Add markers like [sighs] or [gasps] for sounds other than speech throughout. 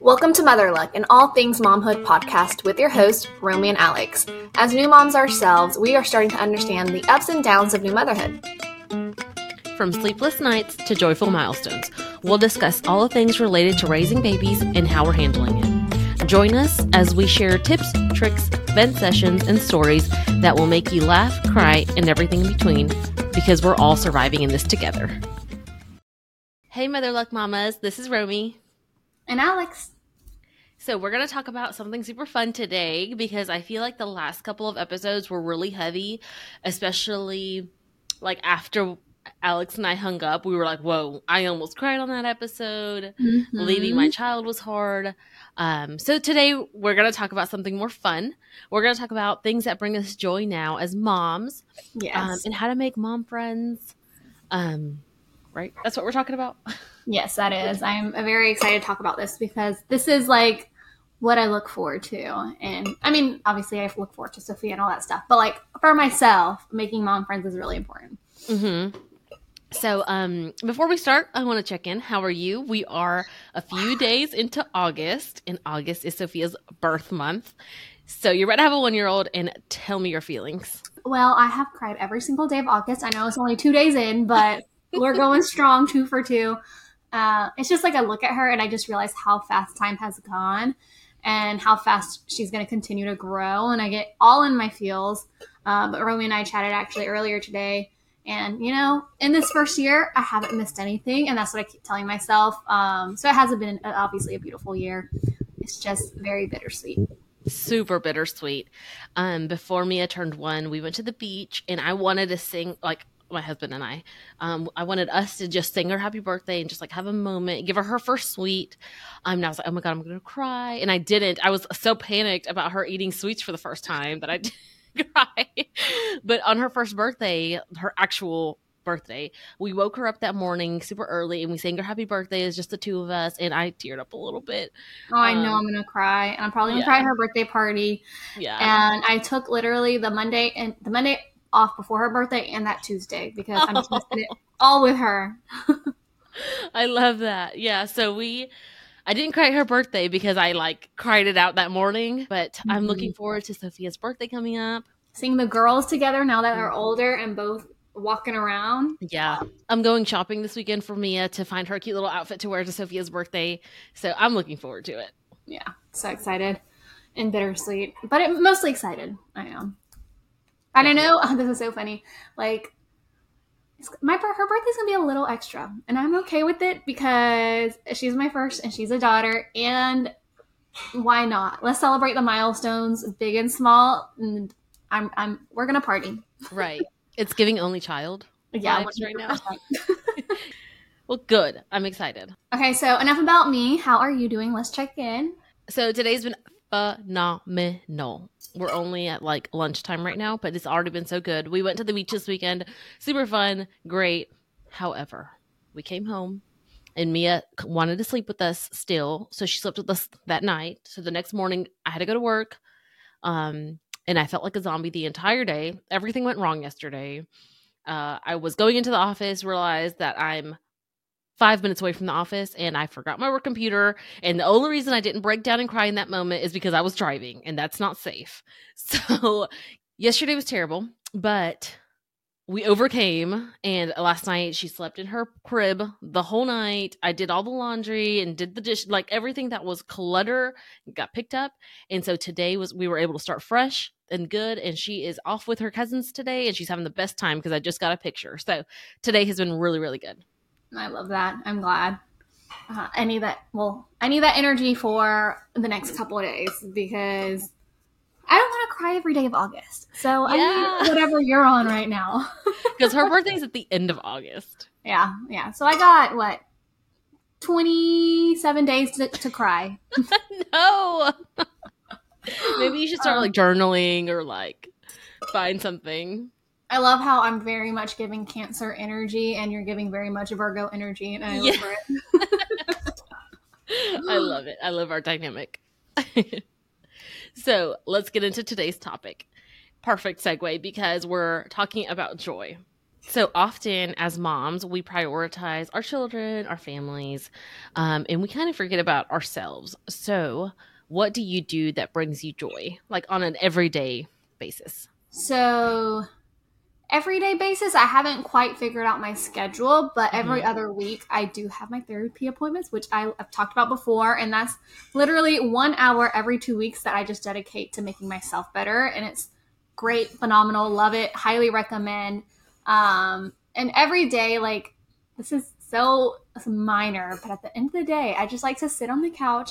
Welcome to Motherluck, an all things momhood podcast with your hosts, Romy and Alex. As new moms ourselves, we are starting to understand the ups and downs of new motherhood. From sleepless nights to joyful milestones, we'll discuss all the things related to raising babies and how we're handling it. Join us as we share tips, tricks, vent sessions, and stories that will make you laugh, cry, and everything in between because we're all surviving in this together. Hey, Motherluck Mamas, this is Romy. And Alex. So, we're going to talk about something super fun today because I feel like the last couple of episodes were really heavy, especially like after Alex and I hung up. We were like, whoa, I almost cried on that episode. Mm-hmm. Leaving my child was hard. Um, so, today we're going to talk about something more fun. We're going to talk about things that bring us joy now as moms Yes. um, and how to make mom friends. Um, right? That's what we're talking about. yes, that is. I'm very excited to talk about this because this is like what I look forward to. And I mean, obviously, I look forward to Sophia and all that stuff, but like for myself, making mom friends is really important. Mm-hmm. So, um, before we start, I want to check in. How are you? We are a few [sighs] days into August, and August is Sophia's birth month. So, you're about to have a one year old, and tell me your feelings. Well, I have cried every single day of August. I know it's only two days in, but we're going strong, two for two. Uh, it's just like I look at her and I just realize how fast time has gone and how fast she's going to continue to grow. And I get all in my feels. Uh, but Romy and I chatted actually earlier today. And, you know, in this first year, I haven't missed anything. And that's what I keep telling myself. Um, so it hasn't been uh, obviously a beautiful year. It's just very bittersweet. Super bittersweet. Um, before Mia turned one, we went to the beach, and I wanted to sing like my husband and I. Um, I wanted us to just sing her happy birthday and just like have a moment, give her her first sweet. Um, and I was like, oh my god, I'm gonna cry, and I didn't. I was so panicked about her eating sweets for the first time that I [laughs] didn't cry. but on her first birthday, her actual birthday, we woke her up that morning super early and we sang her happy birthday as just the two of us, and I teared up a little bit. Oh, I know Um, I'm going to cry. And I'm probably going to yeah. cry at her birthday party. Yeah. and I took literally the Monday and the Monday off before her birthday and that Tuesday because I'm just it [laughs] all with her. [laughs] I love that. Yeah. So we, I didn't cry her birthday because I like cried it out that morning, but I'm Mhm. looking forward to Sophia's birthday coming up. Seeing the girls together now that they're older and both walking around. Yeah. I'm going shopping this weekend for Mia to find her cute little outfit to wear to Sophia's birthday. So I'm looking forward to it. Yeah, so excited and bittersweet, but it, mostly excited. I am. And I know [laughs] oh, this is so funny. Like, it's, my her birthday's gonna be a little extra, and I'm okay with it because she's my first, and she's a daughter, and why not? Let's celebrate the milestones, big and small. And I'm, I'm, we're gonna party. Right. it's giving only child. [laughs] Yeah, right now. [laughs] Well, good. I'm excited. okay, so enough about me. How are you doing? Let's check in. So today's been phenomenal. We're only at like lunchtime right now, but it's already been so good. We went to the beach this weekend. Super fun, great. However, we came home and Mia wanted to sleep with us still, so she slept with us that night. So the next morning, I had to go to work. Um, and I felt like a zombie the entire day. Everything went wrong yesterday. Uh, I was going into the office, realized that I'm five minutes away from the office, and I forgot my work computer. And the only reason I didn't break down and cry in that moment is because I was driving, and that's not safe. [laughs] So yesterday was terrible, but we overcame. And last night she slept in her crib the whole night. I did all the laundry and did the dish, like everything that was clutter got picked up. And so today was we were able to start fresh and good. And she is off with her cousins today, and she's having the best time because I just got a picture. So today has been really, really good. I love that. I'm glad. Uh, I need that. Well, I need that energy for the next couple of days because I don't want to cry every day of August. So I need [laughs] whatever you're on right now. [laughs] Because her birthday's at the end of August. yeah, yeah. So I got what 27 days to, to cry. [laughs] no. Maybe you should start Um, like journaling or like find something. I love how I'm very much giving Cancer energy, and you're giving very much Virgo energy, and I Yeah. love [laughs] it. I love it. I love our dynamic. [laughs] so let's get into today's topic. Perfect segue because we're talking about joy. So often, as moms, we prioritize our children, our families, um, and we kind of forget about ourselves. So, what do you do that brings you joy, like on an everyday basis? So, everyday basis, I haven't quite figured out my schedule, but every Mhm. other week I do have my therapy appointments, which I, have talked about before. And that's literally one hour every two weeks that I just dedicate to making myself better. And it's great, phenomenal, love it, highly recommend. Um, and every day, like, this is so minor, but at the end of the day, I just like to sit on the couch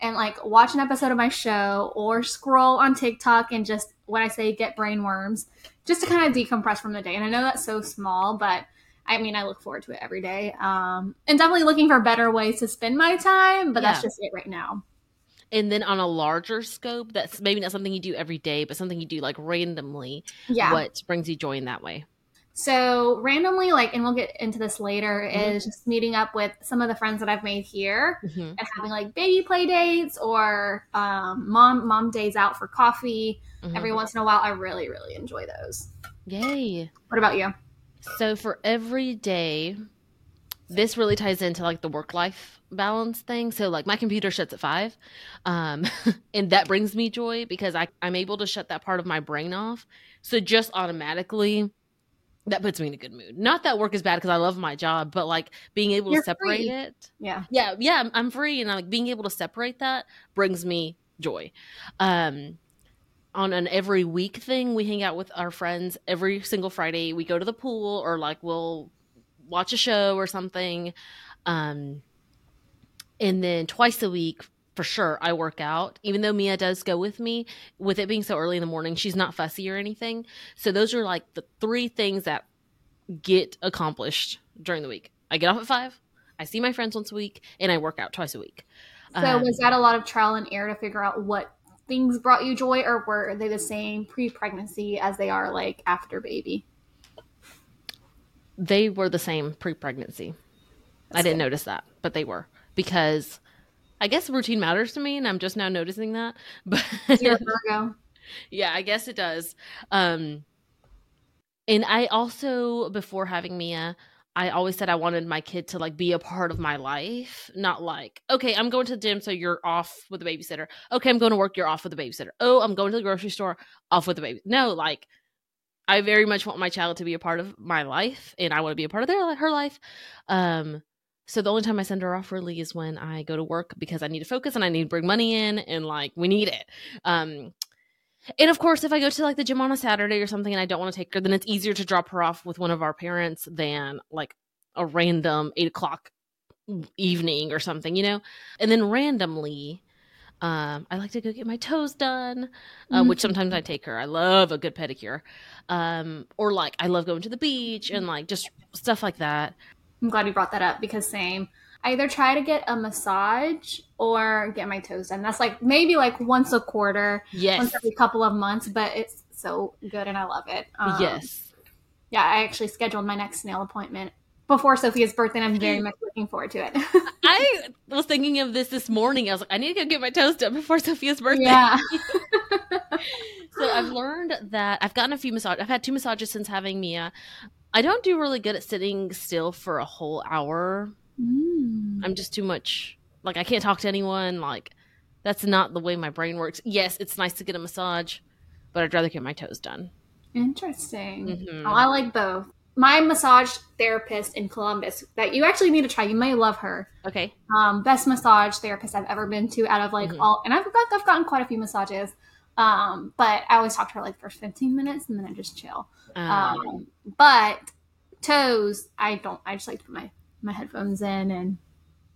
and like watch an episode of my show or scroll on TikTok and just when I say get brain worms, just to kind of decompress from the day. And I know that's so small, but I mean, I look forward to it every day. Um, and definitely looking for better ways to spend my time, but that's just it right now. And then on a larger scope, that's maybe not something you do every day, but something you do like randomly. Yeah. What brings you joy in that way? So randomly, like, and we'll get into this later, Mhm. is just meeting up with some of the friends that I've made here hmm and having like baby play dates or um, mom mom days out for coffee Mhm. every once in a while. I really really enjoy those. Yay. What about you? So for every day, this really ties into like the work life balance thing. So like my computer shuts at five, um, [laughs] and that brings me joy because I I'm able to shut that part of my brain off. So just automatically, that puts me in a good mood. Not that work is bad because I love my job, but like being able You're to separate free. it. Yeah. Yeah, yeah, I'm, free. And I'm free, and like being able to separate that brings me joy. Um, on an every week thing, we hang out with our friends every single Friday. We go to the pool, or like we'll watch a show or something. Um, and then twice a week, for sure, I work out. Even though Mia does go with me, with it being so early in the morning, she's not fussy or anything. So those are like the three things that get accomplished during the week. I get off at five. I see my friends once a week, and I work out twice a week. So Um, was that a lot of trial and error to figure out what things brought you joy, or were they the same pre-pregnancy as they are like after baby? they were the same pre-pregnancy. I didn't good. notice that, but they were because I guess routine matters to me, and I'm just now noticing that. [laughs] But Virgo. yeah, I guess it does. Um, and I also, before having Mia, I always said I wanted my kid to like be a part of my life, not like, okay, I'm going to the gym, so you're off with the babysitter. Okay, I'm going to work, you're off with the babysitter. Oh, I'm going to the grocery store, off with the baby. No, like, I very much want my child to be a part of my life, and I want to be a part of their her life. Um, so the only time I send her off really is when I go to work because I need to focus and I need to bring money in, and like we need it. Um, and of course, if I go to like the gym on a Saturday or something and I don't want to take her, then it's easier to drop her off with one of our parents than like a random eight o'clock evening or something, you know? And then randomly, um, I like to go get my toes done, uh, which Mhm. sometimes I take her. I love a good pedicure. Um, or like I love going to the beach and like just stuff like that. I'm glad you brought that up because same. I either try to get a massage or get my toes done. That's like maybe like once a quarter, Yes. once every couple of months, but it's so good and I love it. Um, yes. Yeah, I actually scheduled my next nail appointment before Sophia's birthday, and I'm very much looking forward to it. [laughs] I was thinking of this this morning. I was like, I need to go get my toes done before Sophia's birthday. yeah. [laughs] [laughs] so I've learned that I've gotten a few massages. I've had two massages since having Mia. I don't do really good at sitting still for a whole hour. Mm. I'm just too much. Like I can't talk to anyone. Like that's not the way my brain works. Yes, it's nice to get a massage, but I'd rather get my toes done. Interesting. Mhm. Oh, I like both. My massage therapist in Columbus that you actually need to try. You may love her. Okay. Um, best massage therapist I've ever been to out of like Mhm. all, and I've got I've gotten quite a few massages. Um, but I always talk to her like for 15 minutes and then I just chill. Um, Um, but toes, I don't. I just like to put my my headphones in and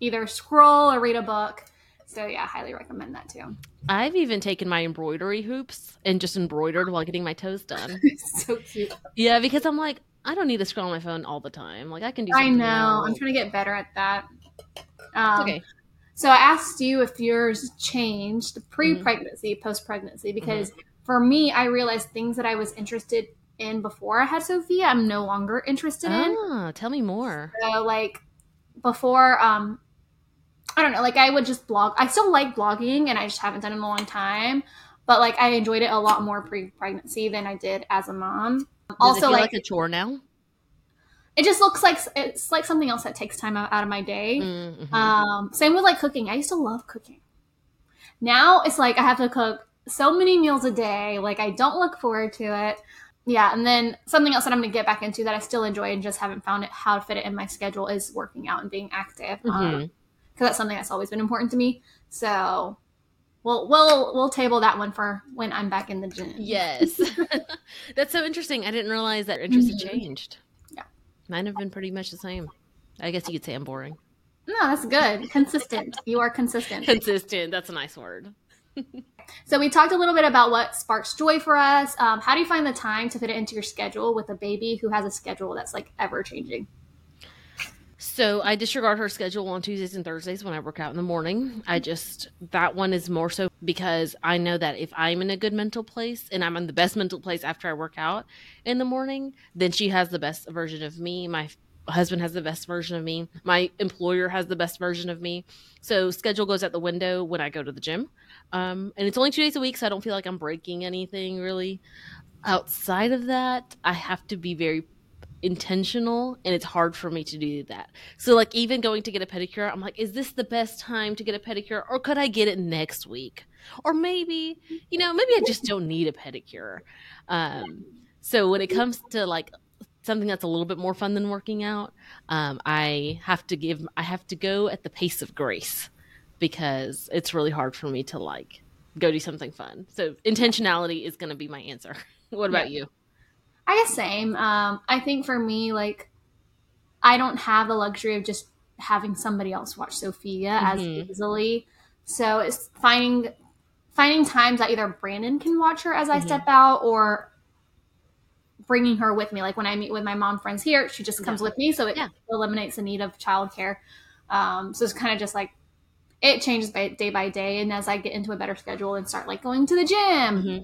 either scroll or read a book. So yeah, highly recommend that too. I've even taken my embroidery hoops and just embroidered while getting my toes done. [laughs] so cute. yeah, because I'm like, I don't need to scroll on my phone all the time. Like I can do. I know. else. I'm trying to get better at that. Um, okay. So I asked you if yours changed pre-pregnancy, post-pregnancy, because for me, I realized things that I was interested in before I had Sophia, I'm no longer interested in. Ah, tell me more. So like before, um, I don't know, like I would just blog. I still like blogging, and I just haven't done it in a long time. But like I enjoyed it a lot more pre-pregnancy than I did as a mom. Does also, like, like a chore now? it just looks like it's like something else that takes time out, out of my day. Mm-hmm. Um, same with like cooking. I used to love cooking. Now it's like I have to cook so many meals a day. Like I don't look forward to it. Yeah, and then something else that I'm going to get back into that I still enjoy and just haven't found it how to fit it in my schedule is working out and being active. Because Mhm. um, that's something that's always been important to me. So we'll we'll we'll table that one for when I'm back in the gym. Yes. [laughs] [laughs] That's so interesting. I didn't realize that interest had Mhm. changed. Yeah. Mine have been pretty much the same. I guess you could say I'm boring. No, that's good. Consistent. You are consistent. [laughs] Consistent. That's a nice word. So we talked a little bit about what sparks joy for us. Um, how do you find the time to fit it into your schedule with a baby who has a schedule that's like ever changing? So I disregard her schedule on Tuesdays and Thursdays when I work out in the morning. I just that one is more so because I know that if I'm in a good mental place and I'm in the best mental place after I work out in the morning, then she has the best version of me. My husband has the best version of me. My employer has the best version of me. So schedule goes out the window when I go to the gym. Um, and it's only two days a week, so I don't feel like I'm breaking anything really. Outside of that, I have to be very intentional and it's hard for me to do that. So like even going to get a pedicure, I'm like, is this the best time to get a pedicure or could I get it next week? Or maybe, you know, maybe I just [laughs] don't need a pedicure. Um so when it comes to like something that's a little bit more fun than working out, um I have to give I have to go at the pace of grace because it's really hard for me to like go do something fun. So intentionality is going to be my answer. [laughs] what about you? I guess same. Um, I think for me, like, I don't have the luxury of just having somebody else watch Sophia Mhm. as easily. So it's finding finding times that either Brandon can watch her as I Mhm. step out, or bringing her with me. Like when I meet with my mom friends here, she just comes Yeah. with me, so it Yeah. eliminates the need of childcare. Um, so it's kind of just like it changes by, day by day, and as I get into a better schedule and start like going to the gym, Mhm.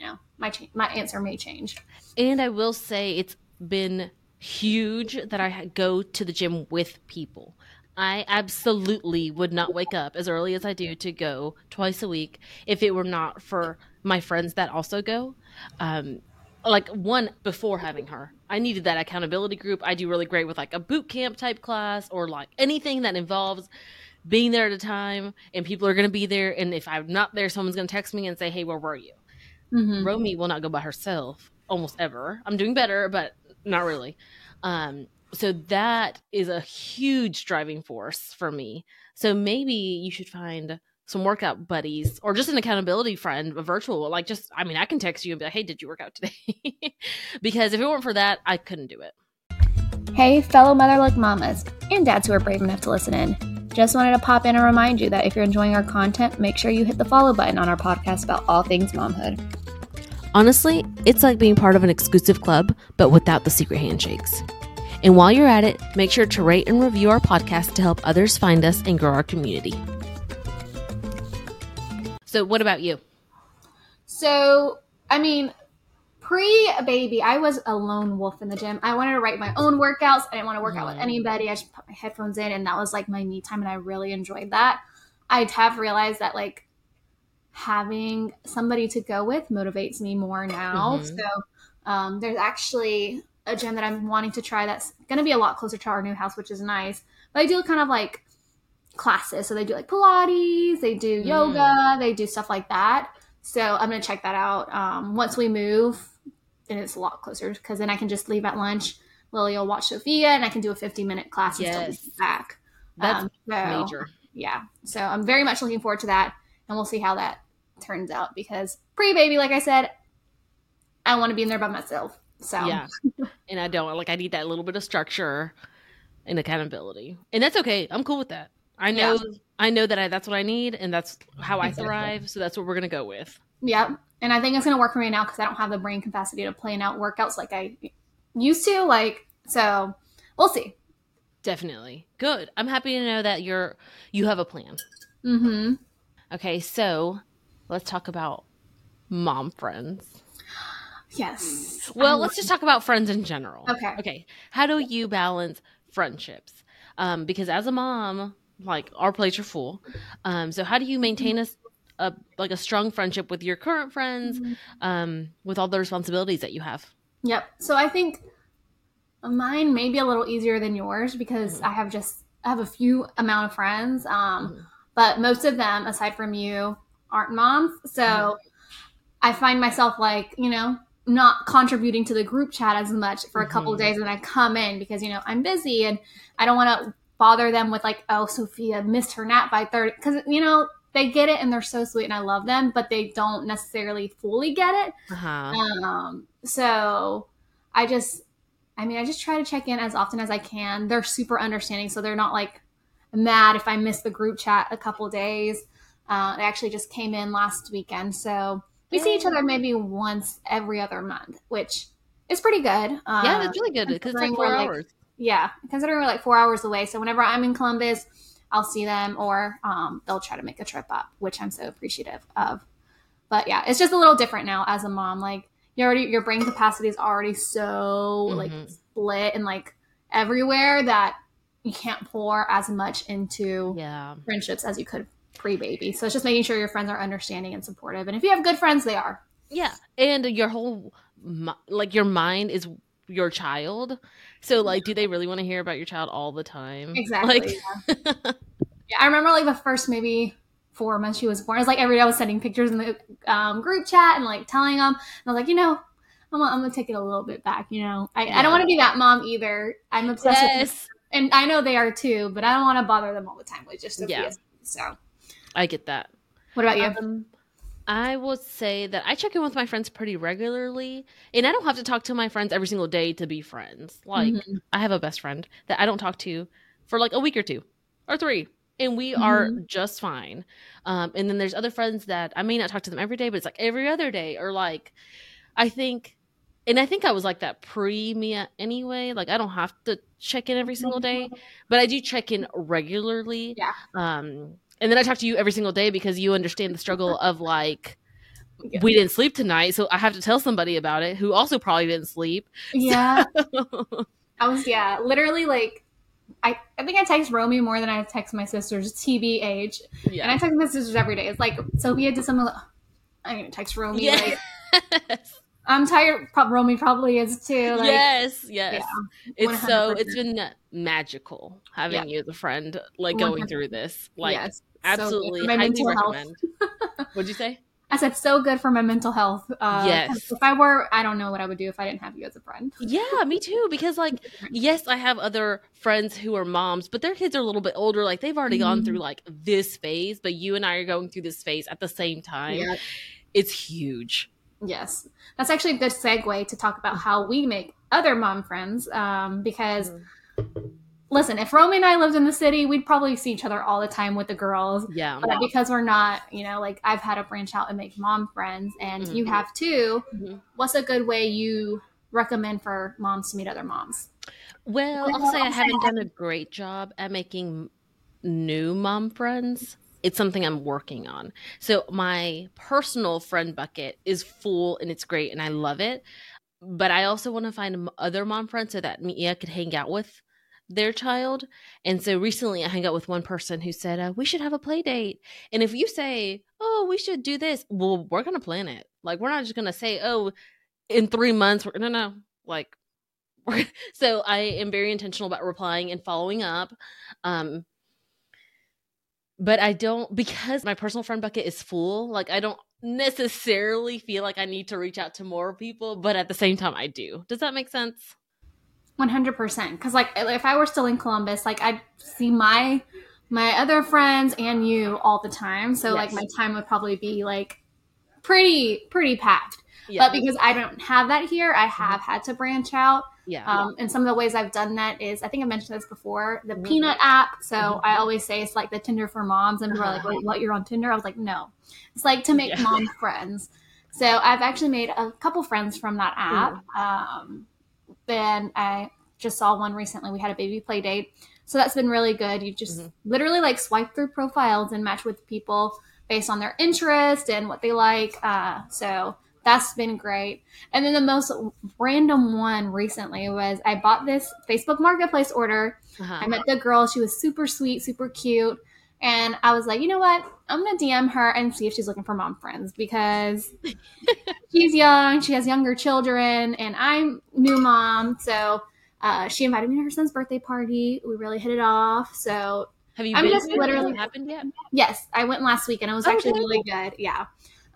you know, my cha- my answer may change. And I will say it's been huge that I go to the gym with people. I absolutely would not wake up as early as I do to go twice a week if it were not for my friends that also go. Um, like one before having her, I needed that accountability group. I do really great with like a boot camp type class or like anything that involves being there at a time and people are going to be there. And if I'm not there, someone's going to text me and say, Hey, where were you? Mm-hmm. Romy will not go by herself almost ever. I'm doing better, but not really. Um, so that is a huge driving force for me. So maybe you should find some workout buddies or just an accountability friend, a virtual. Like, just I mean, I can text you and be like, "Hey, did you work out today?" [laughs] because if it weren't for that, I couldn't do it. Hey, fellow Motherluck mamas and dads who are brave enough to listen in. Just wanted to pop in and remind you that if you're enjoying our content, make sure you hit the follow button on our podcast about all things momhood. Honestly, it's like being part of an exclusive club, but without the secret handshakes. And while you're at it, make sure to rate and review our podcast to help others find us and grow our community. So, what about you? So, I mean, pre baby, I was a lone wolf in the gym. I wanted to write my own workouts. I didn't want to work out with Mhm. anybody. I just put my headphones in, and that was like my me time, and I really enjoyed that. I have realized that like having somebody to go with motivates me more now. Mhm. So, um, there's actually a gym that I'm wanting to try that's going to be a lot closer to our new house, which is nice. But I do kind of like classes. So they do like Pilates, they do Mm. yoga, they do stuff like that. So I'm gonna check that out. Um, once we move, then it's a lot closer because then I can just leave at lunch. Lily will watch Sophia, and I can do a 50 minute class and still be back. That's Um, so, major. Yeah. So I'm very much looking forward to that, and we'll see how that turns out because pre baby, like I said, I want to be in there by myself. So Yeah. [laughs] and I don't like I need that little bit of structure and accountability. And that's okay. I'm cool with that. I know Yeah. I know that I that's what I need and that's how I thrive. So that's what we're gonna go with. Yeah, and I think it's gonna work for me now because I don't have the brain capacity to plan out workouts like I used to. Like, so we'll see. Definitely. Good. I'm happy to know that you're you have a plan. Mm-hmm. Okay, so let's talk about mom friends. Yes. Well, I let's just talk about friends in general. Okay. Okay. How do you balance friendships? Um, because as a mom, like our plates are full. Um, so how do you maintain a, s- a like a strong friendship with your current friends, um, with all the responsibilities that you have? Yep. So I think Mine may be a little easier than yours because Mhm. I have just I have a few amount of friends, um, Mhm. but most of them, aside from you, aren't moms. So Mhm. I find myself like you know not contributing to the group chat as much for a couple of Mhm. days, and I come in because you know I'm busy and I don't want to bother them with like, oh, Sophia missed her nap by thirty because you know they get it and they're so sweet and I love them, but they don't necessarily fully get it. Uh-huh. Um, so I just, I mean, I just try to check in as often as I can. They're super understanding, so they're not like mad if I miss the group chat a couple days. Uh, they actually just came in last weekend, so we see each other maybe once every other month, which is pretty good. Uh, yeah, that's really good because it's like four we're, like, hours. yeah, considering we're like four hours away. So whenever I'm in Columbus, I'll see them or um, they'll try to make a trip up, which I'm so appreciative of. But yeah, it's just a little different now as a mom. Like you already, your brain capacity is already so like Mhm. split and like everywhere that you can't pour as much into yeah. friendships as you could pre-baby. So it's just making sure your friends are understanding and supportive. And if you have good friends, they are. Yeah, and your whole like your mind is your child. So like, do they really want to hear about your child all the time? Exactly. Like, yeah. [laughs] Yeah, I remember like the first maybe four months she was born. It's like every day I was sending pictures in the um, group chat and like telling them. And I was like, you know, I'm, gonna- I'm gonna take it a little bit back. You know, I, I don't want to be that mom either. I'm obsessed with, and I know they are too. But I don't want to bother them all the time with just. Yeah. So, I get that. what about you? Um, I would say that I check in with my friends pretty regularly, and I don't have to talk to my friends every single day to be friends. Like, Mhm. I have a best friend that I don't talk to for like a week or two or three, and we are Mm-hmm. just fine. Um, and then there's other friends that I may not talk to them every day, but it's like every other day, or like I think, and I think I was like that pre Mia anyway. Like I don't have to check in every single day, but I do check in regularly. Yeah. Um, and then I talk to you every single day because you understand the struggle uh-huh. of like Yeah. we didn't sleep tonight, so I have to tell somebody about it who also probably didn't sleep. yeah, [laughs] I was yeah, literally like. I, I think I text Romy more than I text my sisters, TBH. Yeah. And I text my sisters every day. It's like Sophia did something. I'm gonna text Romy. Yeah. Like, [laughs] I'm tired. Romy probably is too. Like, yes, yes. It's so it's been magical having you as a friend, like going through this. Like yes, absolutely for my highly mental health. recommend. What'd you say? [laughs] I said so good for my mental health. Uh, Yes. If I were, I don't know what I would do if I didn't have you as a friend. Yeah, me too. [laughs] Because like, yes, I have other friends who are moms, but their kids are a little bit older. Like they've already gone Mhm. through like this phase, but you and I are going through this phase at the same time. Yeah. It's huge. Yes, that's actually a good segue to talk about how we make other mom friends. Um, because listen, if Romy and I lived in the city, we'd probably see each other all the time with the girls. Yeah. But because we're not, you know, like I've had to branch out and make mom friends, and you Mhm. have too. Mhm. What's a good way you recommend for moms to meet other moms? Well, I'll say I haven't done a great job at making new mom friends. It's something I'm working on. So my personal friend bucket is full and it's great and I love it. But I also want to find other mom friends so that Mia could hang out with their child. And so recently I hung out with one person who said, uh, we should have a play date. And if you say, oh, we should do this, well, we're going to plan it. Like, we're not just going to say, oh, in three months, we're no, no. Like, [laughs] so I am very intentional about replying and following up. Um, but I don't because my personal friend bucket is full. Like I don't necessarily feel like I need to reach out to more people, but at the same time, I do. Does that make sense? One hundred percent. Because like, if I were still in Columbus, like I'd see my my other friends and you all the time. So like, my time would probably be like pretty pretty packed. Yeah, But because I don't have that here, I have had to branch out. yeah, Um, and some of the ways I've done that is, I think I mentioned this before, the Mhm. Peanut app. So Mhm. I always say it's like the Tinder for moms, and people are like, Uh-huh. "Wait, what? You're on Tinder?" I was like, "No, it's like to make Yeah. mom [laughs] friends." So I've actually made a couple friends from that app. Um, and I just saw one recently. We had a baby play date, so that's been really good. You just Mhm. literally like swipe through profiles and match with people based on their interest and what they like. Uh, so that's been great. And then the most random one recently was I bought this Facebook Marketplace order. uh-huh. I met the girl. She was super sweet, super cute. And I was like, you know what? I'm going to DM her and see if she's looking for mom friends because [laughs] she's young. She has younger children, and I'm new mom. So Uh, she invited me to her son's birthday party. We really hit it off. So Have you I'm been just? Literally- happened yet? yes, I went last week and it was Oh, actually really good. Yeah.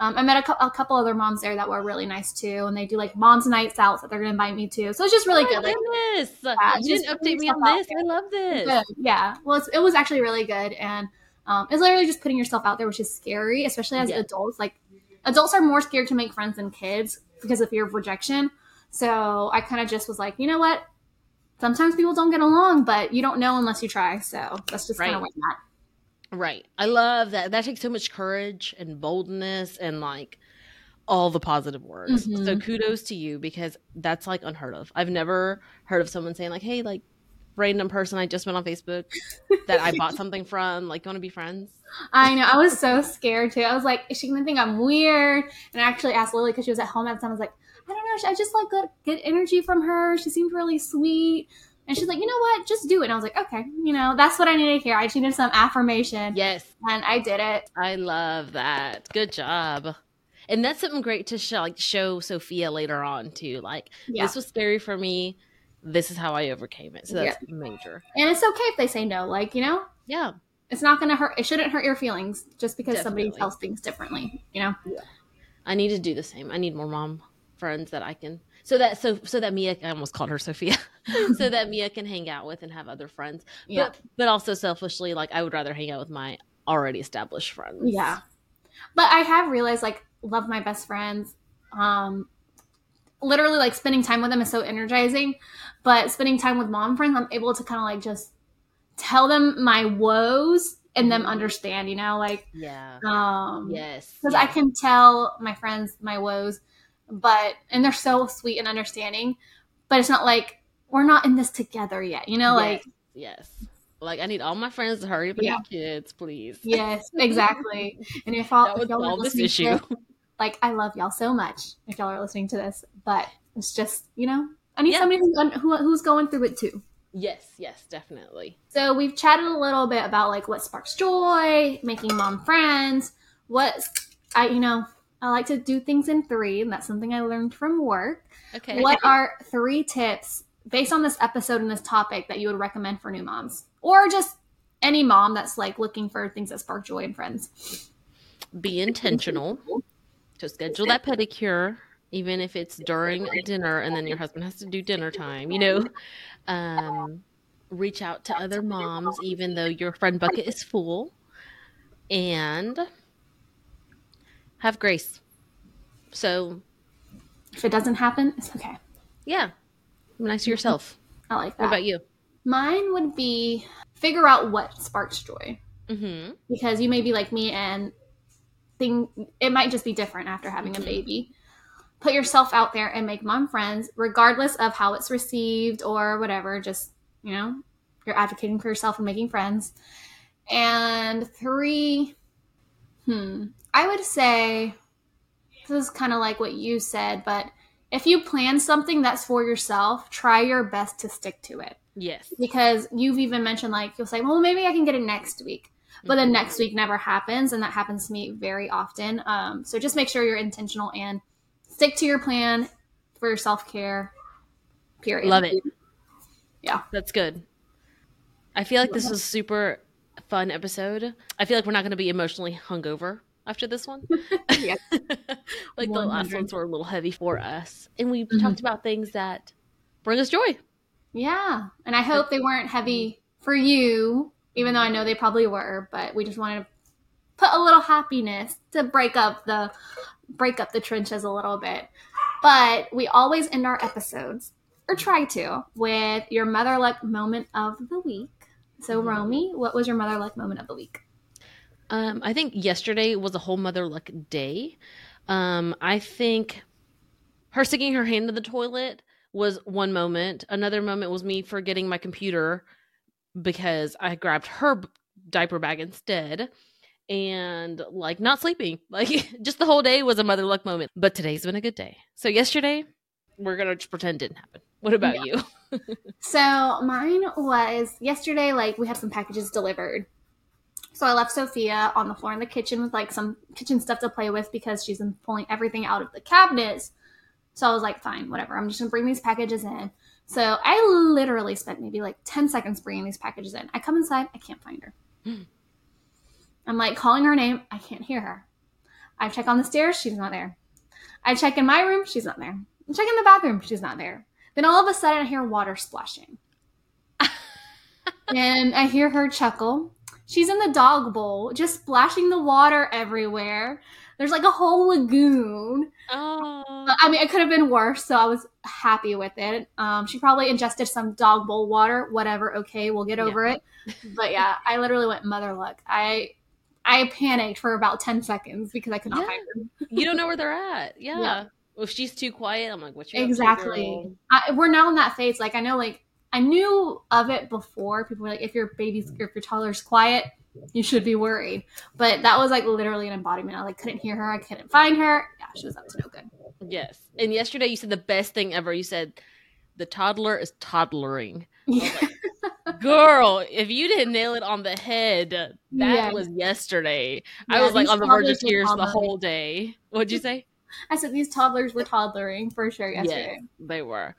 Um, I met a, cou- a couple other moms there that were really nice too, and they do like moms nights out that they're gonna invite me to. So it's just really oh good. my Like, goodness. Yeah, you didn't just update me on put yourself out this. I love this. good. Yeah. Well, it's, it was actually really good, and um, it's literally just putting yourself out there, which is scary, especially as Yeah. adults. Like, adults are more scared to make friends than kids because of fear of rejection. So I kind of just was like, you know what? Sometimes people don't get along, but you don't know unless you try. So that's just kind of where I'm at. Right. I love that. That takes so much courage and boldness and like all the positive words. Mhm. So kudos to you because that's like unheard of. I've never heard of someone saying like, "Hey, like random person I just met on Facebook that I bought [laughs] something from, like, want to be friends?" I know. I was so scared too. I was like, is she gonna think I'm weird? And I actually asked Lily because she was at home at the time. I was like, I don't know. I just like good, good energy from her. She seemed really sweet. And she's like, you know what? Just do it. And I was like, okay, you know, that's what I needed to hear. I needed some affirmation. Yes, And I did it. I love that. Good job. And that's something great to show, like show Sophia later on too. Like Yeah. this was scary for me. This is how I overcame it. So that's major. And it's okay if they say no. Like, you know, Yeah. it's not going to hurt. It shouldn't hurt your feelings just because somebody Definitely. tells things differently, you know? I need to do the same. I need more mom friends that I can so that so so that Mia I almost called her Sophia. [laughs] so that Mia can hang out with and have other friends. Yeah. But but also selfishly, like I would rather hang out with my already established friends. Yeah. But I have realized like love my best friends. Um literally like spending time with them is so energizing. But spending time with mom friends, I'm able to kind of like just tell them my woes and them Mhm. understand, you know, like Yeah. um Yes. because yeah. I can tell my friends my woes, but and they're so sweet and understanding, but it's not like we're not in this together yet, you know, like yes. Like I need all my friends to hurry up and Yeah. have kids, please. yes, [laughs] exactly. And if, all, That if y'all this issue. this, like I love y'all so much if y'all are listening to this, but it's just you know I need Yeah. somebody who's, who, who's going through it too. Yes, yes, definitely. So we've chatted a little bit about like what sparks joy, making mom friends. What I you know I like to do things in three, and that's something I learned from work. Okay. What are three tips based on this episode and this topic that you would recommend for new moms, or just any mom that's like looking for things that spark joy in friends? Be intentional. to schedule that pedicure, even if it's during dinner and then your husband has to do dinner time, you know. Um, reach out to other moms, even though your friend bucket is full, and have grace. So, If it doesn't happen, it's okay. yeah, be nice to yourself. I like that. What about you? Mine would be figure out what sparks joy Mm-hmm. because you may be like me and thing it might just be different after having a baby. Put yourself out there and make mom friends, regardless of how it's received or whatever. Just you know, you're advocating for yourself and making friends. And three, hmm, I would say this is kind of like what you said, but if you plan something that's for yourself, try your best to stick to it Yes. because you've even mentioned like you'll say well maybe i can get it next week but then Mhm. next week never happens and that happens to me very often um, so just make sure you're intentional and stick to your plan for your self-care period Love it. Yeah. That's good. I feel like this was super fun episode. I feel like we're not going to be emotionally hungover after this one. [laughs] [laughs] Like the last ones were a little heavy for us. And we Mhm. talked about things that bring us joy. yeah and i hope they weren't heavy for you even though i know they probably were but we just wanted to put a little happiness to break up the break up the trenches a little bit but we always end our episodes or try to with your mother luck moment of the week so Mhm. romy what was your mother luck moment of the week Um, I think yesterday was a whole mother luck day. Um, I think her sticking her hand in the toilet was one moment. Another moment was me forgetting my computer because I grabbed her diaper bag instead. And like not sleeping, [laughs] like just the whole day was a mother luck moment. But today's been a good day. So yesterday, we're gonna just pretend it didn't happen. What about Yeah. you? [laughs] So mine was yesterday, like we had some packages delivered. So I left Sophia on the floor in the kitchen with like some kitchen stuff to play with because she's been pulling everything out of the cabinets. So I was like, fine, whatever. I'm just gonna bring these packages in. So I literally spent maybe like 10 seconds bringing these packages in. I come inside, I can't find her. [gasps] I'm like calling her name, I can't hear her. I check on the stairs, she's not there. I check in my room, she's not there. I check in the bathroom, she's not there. Then all of a sudden, I hear water splashing. [laughs] and I hear her chuckle. She's in the dog bowl, just splashing the water everywhere. There's like a whole lagoon. Oh. I mean, it could have been worse, so I was happy with it. Um, she probably ingested some dog bowl water. Whatever. Okay, we'll get over it. But yeah, I literally went mother luck. I I panicked for about ten seconds because I could not Yeah. find her. you don't know [laughs] where they're at. Yeah. Yeah. If she's too quiet, I'm like, what you up to, Exactly. I, we're now in that phase. Like I know, like I knew of it before. People were like, if your baby's, mm. if your toddler's quiet, you should be worried. But that was like literally an embodiment. I like couldn't hear her. I couldn't find her. Yeah, she was up to no good. Yes. And yesterday you said the best thing ever. You said the toddler is toddlering. Yeah. [laughs] Girl, if you didn't nail it on the head, that Yes. was yesterday. I was like on the verge of tears the whole day. What'd you say? I said these toddlers were toddlering for sure yesterday. Yes, they were.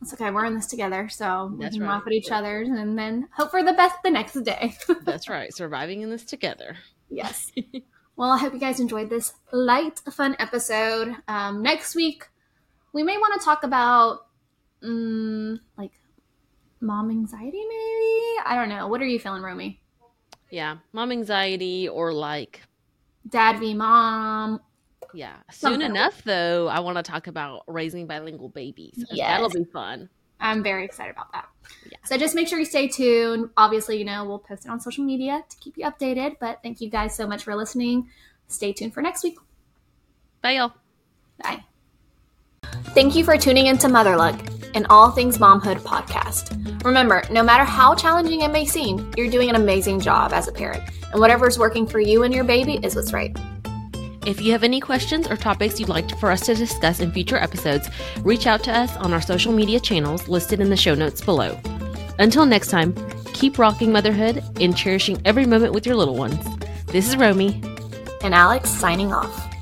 It's okay. We're in this together, so we can right. laugh at each other and then hope for the best the next day. [laughs] That's right. Surviving in this together. yes. [laughs] Well, I hope you guys enjoyed this light, fun episode. Um, next week, we may want to talk about um, like mom anxiety, maybe. I don't know. What are you feeling, Romy? Yeah. Mom anxiety or like, Dad v mom. Yeah. Soon Something. enough, though, I want to talk about raising bilingual babies. Yes. That'll be fun. I'm very excited about that. Yeah. So just make sure you stay tuned. Obviously, you know, we'll post it on social media to keep you updated. But thank you guys so much for listening. Stay tuned for next week. Bye, y'all. Bye. Thank you for tuning into Motherluck, an all things momhood podcast. Remember, no matter how challenging it may seem, you're doing an amazing job as a parent, and whatever's working for you and your baby is what's right. If you have any questions or topics you'd like for us to discuss in future episodes, reach out to us on our social media channels listed in the show notes below. Until next time, keep rocking motherhood and cherishing every moment with your little ones. This is Romy. And Alex signing off.